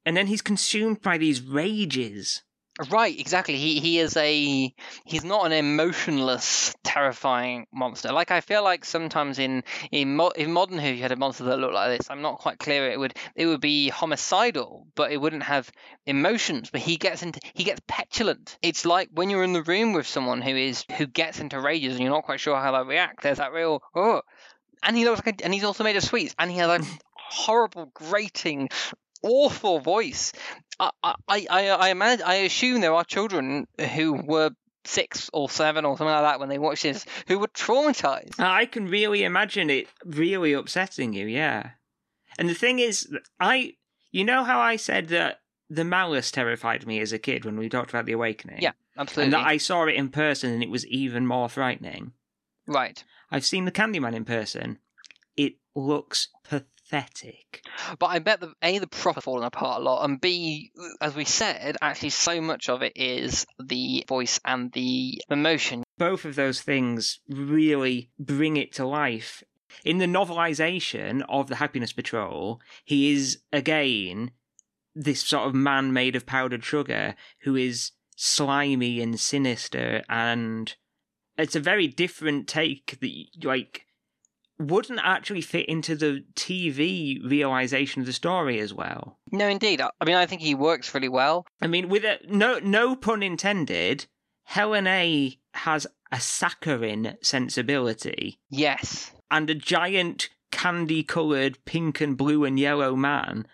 And then he's consumed by these rages. Right, exactly. He he is a he's not an emotionless, terrifying monster. Like I feel like sometimes in in, mo- in modern Who, you had a monster that looked like this. I'm not quite clear. It would it would be homicidal, but it wouldn't have emotions. But he gets into he gets petulant. It's like when you're in the room with someone who is who gets into rages and you're not quite sure how they react. There's that real oh, and he looks like a, and he's also made of sweets and he has a horrible, grating, awful voice. I, I, I, I imagine, I assume there are children who were six or seven or something like that when they watched this who were traumatized. I can really imagine it really upsetting you, yeah. And the thing is, I, you know how I said that the malice terrified me as a kid when we talked about the awakening? Yeah, absolutely. And that I saw it in person and it was even more frightening. Right. I've seen the Candyman in person. It looks pathetic. But I bet the A the prop are falling apart a lot, and B, as we said, actually so much of it is the voice and the emotion. Both of those things really bring it to life. In the novelization of the Happiness Patrol, he is again this sort of man made of powdered sugar who is slimy and sinister and it's a very different take that like wouldn't actually fit into the TV realization of the story as well. No, indeed. I mean, I think he works really well. I mean, with a no no pun intended, Helen A has a saccharine sensibility Yes. and a giant candy coloured pink and blue and yellow man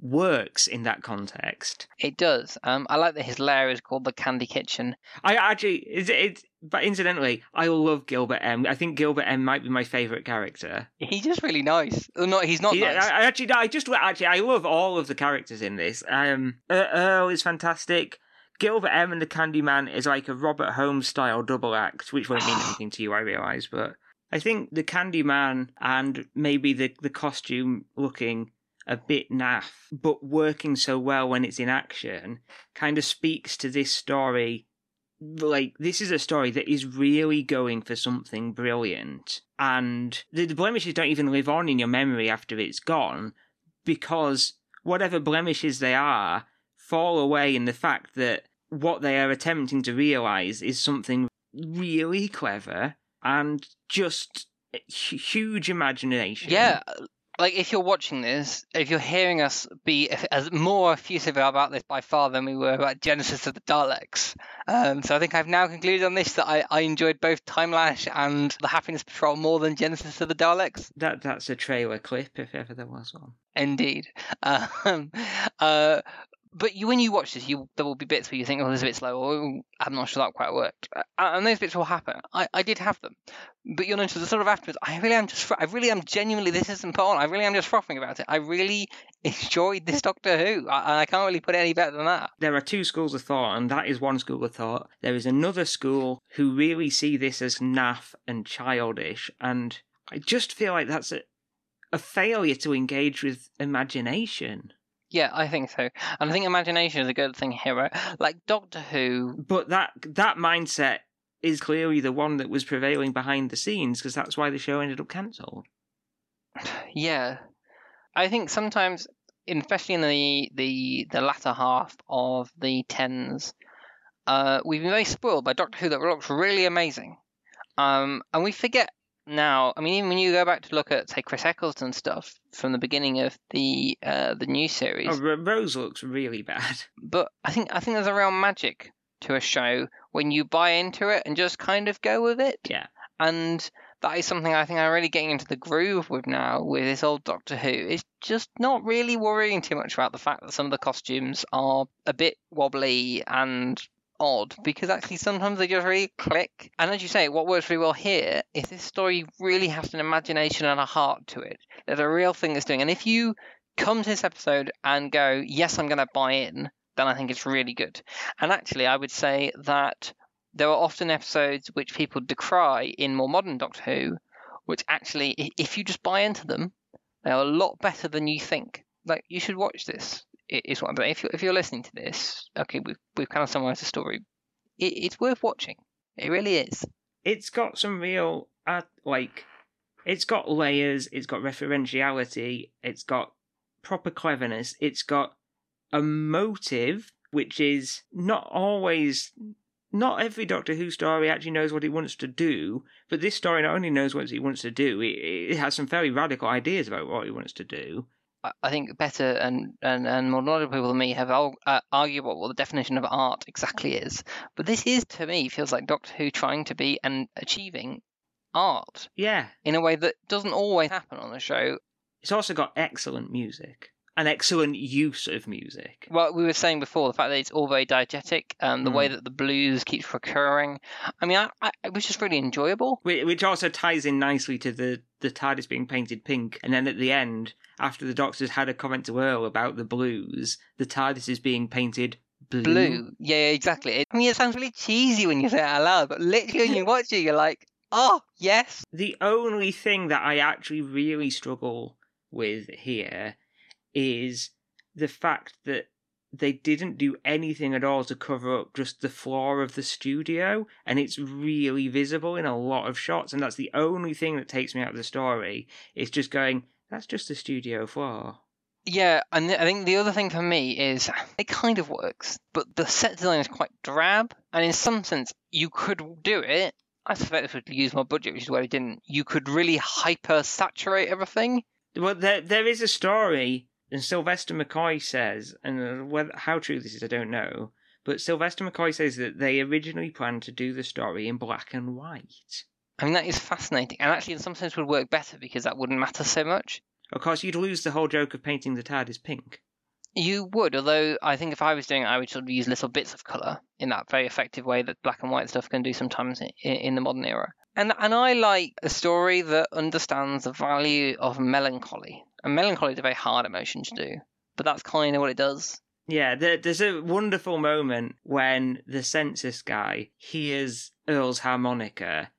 works in that context. It does. Um, I like that his lair is called the Candy Kitchen. I actually, it's, it's, but incidentally, I love Gilbert M. I think Gilbert M. might be my favourite character. He's just really nice. No, he's not nice. I, I actually, I just actually, I love all of the characters in this. Um, Er- Earl is fantastic. Gilbert M. and the Candyman is like a Robert Holmes style double act, which won't mean anything to you, I realise, but I think the Candyman and maybe the the costume looking a bit naff, but working so well when it's in action, kind of speaks to this story. Like this is a story that is really going for something brilliant, and the, the blemishes don't even live on in your memory after it's gone, because whatever blemishes they are fall away in the fact that what they are attempting to realize is something really clever and just huge imagination. Yeah, like if you're watching this, if you're hearing us be as more effusive about this by far than we were about Genesis of the Daleks, um, so I think I've now concluded on this that I, I enjoyed both Timelash and the Happiness Patrol more than Genesis of the Daleks. That that's a trailer clip if ever there was one. Indeed. Um, uh, but you, when you watch this, you there will be bits where you think, "Oh, this is a bit slow," or "Oh, "I'm not sure that quite worked," uh, and those bits will happen. I, I did have them, but you'll notice the sort of afterwards. I really am just, I really am genuinely. This isn't on. I really am just frothing about it. I really enjoyed this Doctor Who. I, I can't really put it any better than that. There are two schools of thought, and that is one school of thought. There is another school who really see this as naff and childish, and I just feel like that's a, a failure to engage with imagination. Yeah, I think so, and I think imagination is a good thing here. Right? Like Doctor Who, But that that mindset is clearly the one that was prevailing behind the scenes, because that's why the show ended up cancelled. Yeah, I think sometimes, especially in the the the latter half of the tens, uh, we've been very spoiled by Doctor Who that looks really amazing, um, and we forget now. I mean, even when you go back to look at say Chris Eccleston stuff from the beginning of the uh, the new series, Oh, Rose looks really bad. but I think I think there's a real magic to a show when you buy into it and just kind of go with it Yeah. and that is something I think I'm really getting into the groove with now with this old Doctor Who. It's just not really worrying too much about the fact that some of the costumes are a bit wobbly and odd because actually sometimes they just really click. And as you say, what works really well here is this story really has an imagination and a heart to it. There's a real thing it's doing. And if you come to this episode and go, yes, I'm going to buy in, then I think it's really good. And actually, I would say that there are often episodes which people decry in more modern Doctor Who, which actually, if you just buy into them, they are a lot better than you think. Like you should watch this. Is what I'm saying. If you're, if you're listening to this, okay, we've we've kind of summarised the story. It, it's worth watching. It really is. It's got some real, uh, like, it's got layers, it's got referentiality, it's got proper cleverness, it's got a motive, which is not always. Not every Doctor Who story actually knows what it wants to do, but this story not only knows what it wants to do, it, it has some very radical ideas about what it wants to do. I- think better and, and, and more knowledgeable people than me have uh, argued what, what the definition of art exactly is. But this is, to me, feels like Doctor Who trying to be and achieving art Yeah, in a way that doesn't always happen on the show. it's also got excellent music, an excellent use of music. Well, we were saying before the fact that it's all very diegetic, um, the way Mm. that the blues keeps recurring. I mean, I, I, it was just really enjoyable. Which also ties in nicely to the, the TARDIS being painted pink. And then at the end, after the Doctor's had a comment to Earl about the blues, the TARDIS is being painted blue. Blue, yeah, yeah, exactly. I mean, it sounds really cheesy when you say it out loud, but literally when you watch it, you're like, oh, yes. The only thing that I actually really struggle with here is the fact that they didn't do anything at all to cover up just the floor of the studio, and it's really visible in a lot of shots, and that's the only thing that takes me out of the story. It's just going, that's just the studio floor. Yeah, and I think the other thing for me is it kind of works, but the set design is quite drab, and in some sense, you could do it. I suspect this would use more budget, which is why they didn't. You could really hyper saturate everything. Well, there there is a story, and Sylvester McCoy says, and uh, whether, how true this is, I don't know. But Sylvester McCoy says that they originally planned to do the story in black and white. I mean, that is fascinating, and actually, in some sense, would work better because that wouldn't matter so much. Of course, you'd lose the whole joke of painting the TARDIS as pink. You would, although I think if I was doing it, I would sort of use little bits of colour in that very effective way that black and white stuff can do sometimes in, in the modern era. And and I like a story that understands the value of melancholy. And melancholy is a very hard emotion to do, but that's kind of what it does. Yeah, there, there's a wonderful moment when the census guy hears Earl's harmonica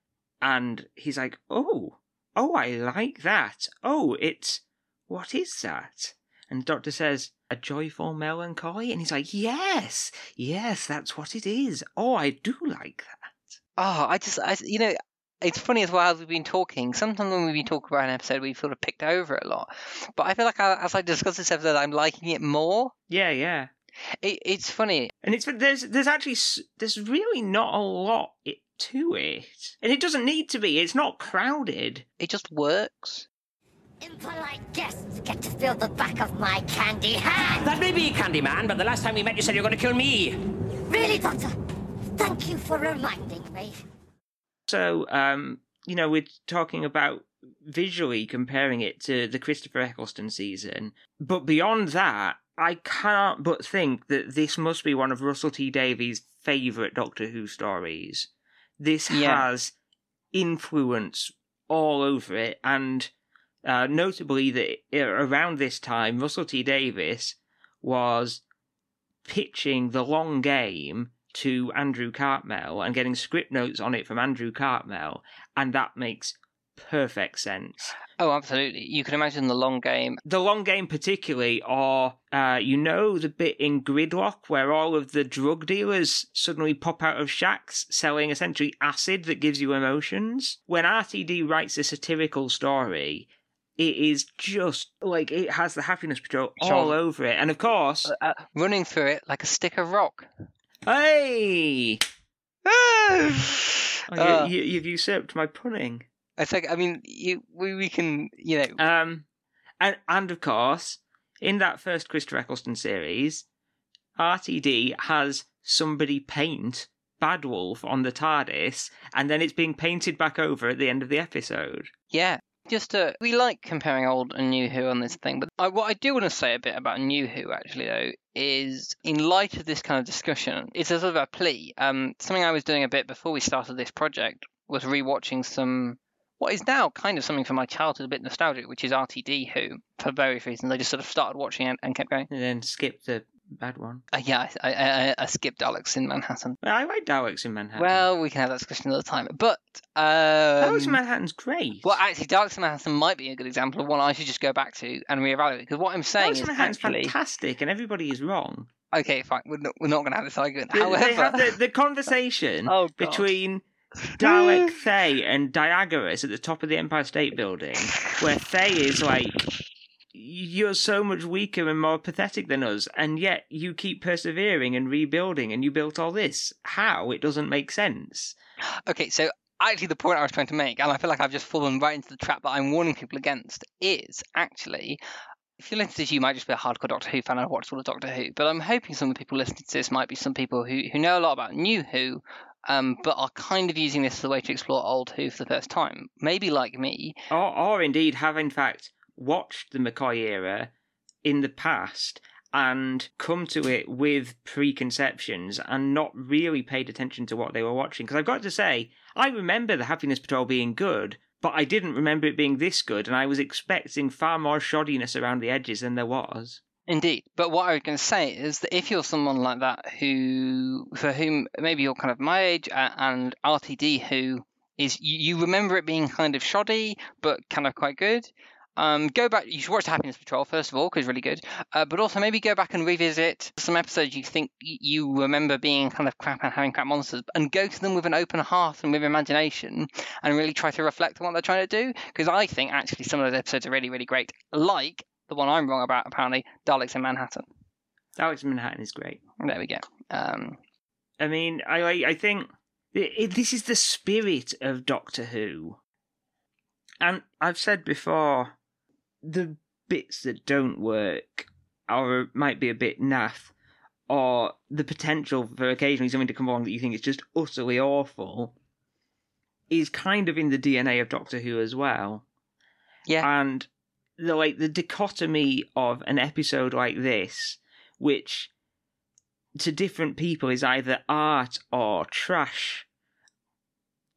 and he's like, oh, oh, I like that. Oh, it's, what is that? And the doctor says, a joyful melancholy? And he's like, yes, yes, that's what it is. Oh, I do like that. Oh, I just, I, you know, it's funny as well as we've been talking. Sometimes when we've been talking about an episode, we've sort of picked over it a lot. But I feel like I, as I discuss this episode, I'm liking it more. Yeah, yeah. It, it's funny. And it's there's there's actually there's really not a lot it, to it, and it doesn't need to be. It's not crowded. It just works. Impolite guests get to feel the back of my candy hand. That may be, Candyman, but the last time we met you said you were going to kill me. Really, Doctor? Thank you for reminding me. So, um, you know, we're talking about visually comparing it to the Christopher Eccleston season, but beyond that, I can't but think that this must be one of Russell T Davies' favourite Doctor Who stories. This Yeah. has influence all over it, and uh, notably that around this time, Russell T Davies was pitching the long game to Andrew Cartmel and getting script notes on it from Andrew Cartmel, and that makes perfect sense. Oh, absolutely. You can imagine the long game. The long game, particularly, or uh, you know the bit in Gridlock where all of the drug dealers suddenly pop out of shacks selling essentially acid that gives you emotions. When RTD writes a satirical story, it is just like it has the happiness patrol all Sure. over it, and of course, Uh, running through it like a stick of rock. Hey, Uh, oh, you, you, you've usurped my punning. it's like I mean, you we, we can you know Um, and and of course, in that first Christopher Eccleston series, RTD has somebody paint Bad Wolf on the TARDIS, and then it's being painted back over at the end of the episode. yeah. Just uh, we like comparing old and new Who on this thing, but I, what I do want to say a bit about new Who actually though is in light of this kind of discussion, it's a sort of a plea. Um, something I was doing a bit before we started this project was rewatching some what is now kind of something from my childhood, a bit nostalgic, which is RTD Who for various reasons. I just sort of started watching it and kept going. And then skipped the bad one. Uh, yeah, I, I, I, I skipped Daleks in Manhattan. Well, I like Daleks in Manhattan. Well, we can have that discussion another time. But Daleks in um, Manhattan's great. well, actually, Daleks in Manhattan might be a good example of one I should just go back to and reevaluate. Because what I'm saying Daleks is Manhattan's actually fantastic, and everybody is wrong. okay, fine. We're not, we're not going to have this argument. They, However, the, the conversation Oh, between Dalek Thay and Diagoras at the top of the Empire State Building, where Thay is like, You're so much weaker and more pathetic than us, and yet you keep persevering and rebuilding, and you built all this. How? It doesn't make sense. okay, so actually, the point I was trying to make, and I feel like I've just fallen right into the trap that I'm warning people against, is actually. If you're listening to this, you might just be a hardcore Doctor Who fan and watch all of Doctor Who. But I'm hoping some of the people listening to this might be some people who, who know a lot about New Who, um, but are kind of using this as a way to explore old Who for the first time. Maybe like me, Or, or indeed have, in fact, watched the McCoy era in the past and come to it with preconceptions and not really paid attention to what they were watching. Because I've got to say, I remember the Happiness Patrol being good, but I didn't remember it being this good, and I was expecting far more shoddiness around the edges than there was. Indeed, but what I was going to say is that if you're someone like that who, for whom maybe you're kind of my age and RTD, who is you remember it being kind of shoddy but kind of quite good, um, go back. You should watch the Happiness Patrol first of all because it's really good. Uh, but also maybe go back and revisit some episodes you think you remember being kind of crap and having crap monsters, and go to them with an open heart and with imagination, and really try to reflect on what they're trying to do. Because I think actually some of those episodes are really really great. Like the one I'm wrong about apparently, Daleks in Manhattan. Daleks in Manhattan is great. There we go. Um, I mean, I I, think it, it, this is the spirit of Doctor Who, and I've said before, the bits that don't work or might be a bit naff, or the potential for occasionally something to come along that you think is just utterly awful, is kind of in the DNA of Doctor Who as well. yeah. and the like the dichotomy of an episode like this which to different people is either art or trash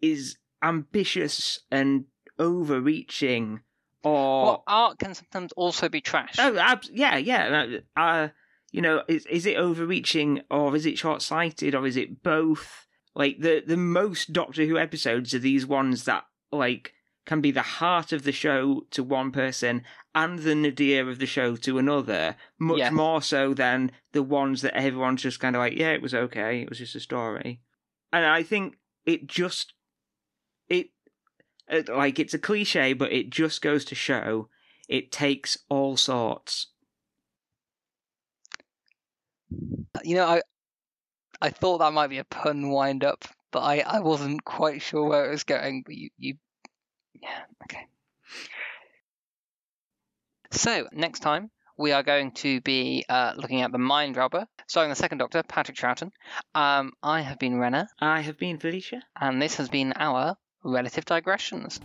is ambitious and overreaching or well, art can sometimes also be trash. oh ab- yeah yeah uh, uh you know is is it overreaching or is it short-sighted or is it both? Like the the most doctor who episodes are these ones that like can be the heart of the show to one person and the nadir of the show to another much more so than the ones that everyone's just kind of like yeah it was okay it was just a story. And i think it just like it's a cliche but it just goes to show it takes all sorts You know, I I thought that might be a pun wind up, but I, I wasn't quite sure where it was going. But you, you yeah, okay. So next time we are going to be uh, looking at the Mind Robber, starring the second Doctor, Patrick Troughton. Um, I have been Renna, i have been felicia and this has been our relative digressions.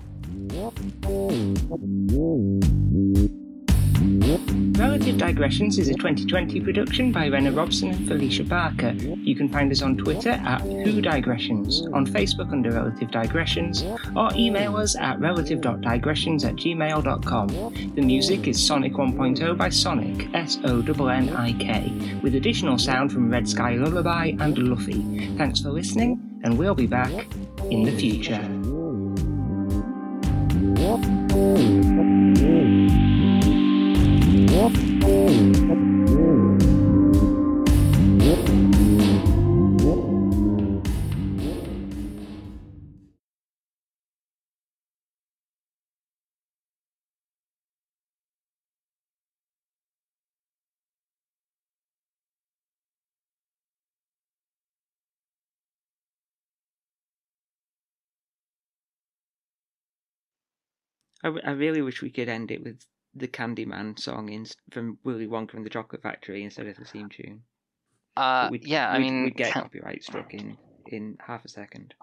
Relative Digressions is a 2020 production by Renna Robson and Felicia Barker. You can find us on Twitter at Who Digressions, on Facebook under Relative Digressions, or email us at relative.digressions at gmail.com. The music is Sonic 1.0 by Sonnik, S O N N I K, with additional sound from Red Sky Lullaby and Luffy. Thanks for listening, and we'll be back in the future. I, really wish we could end it with the Candyman song in, from Willy Wonka and the Chocolate Factory instead of the theme tune. Uh, yeah, I mean, we'd get can- copyright struck in in half a second.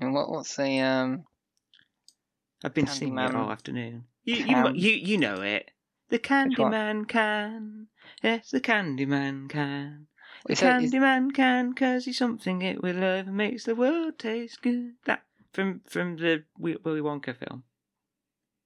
And what, what's the um? I've been singing it all afternoon. You you can- you you know it. The? Candyman can, yes, the Candyman can. The Is that- is- Candyman can, cause he's something it will love and makes the world taste good. That from from the Wi- Willy Wonka film.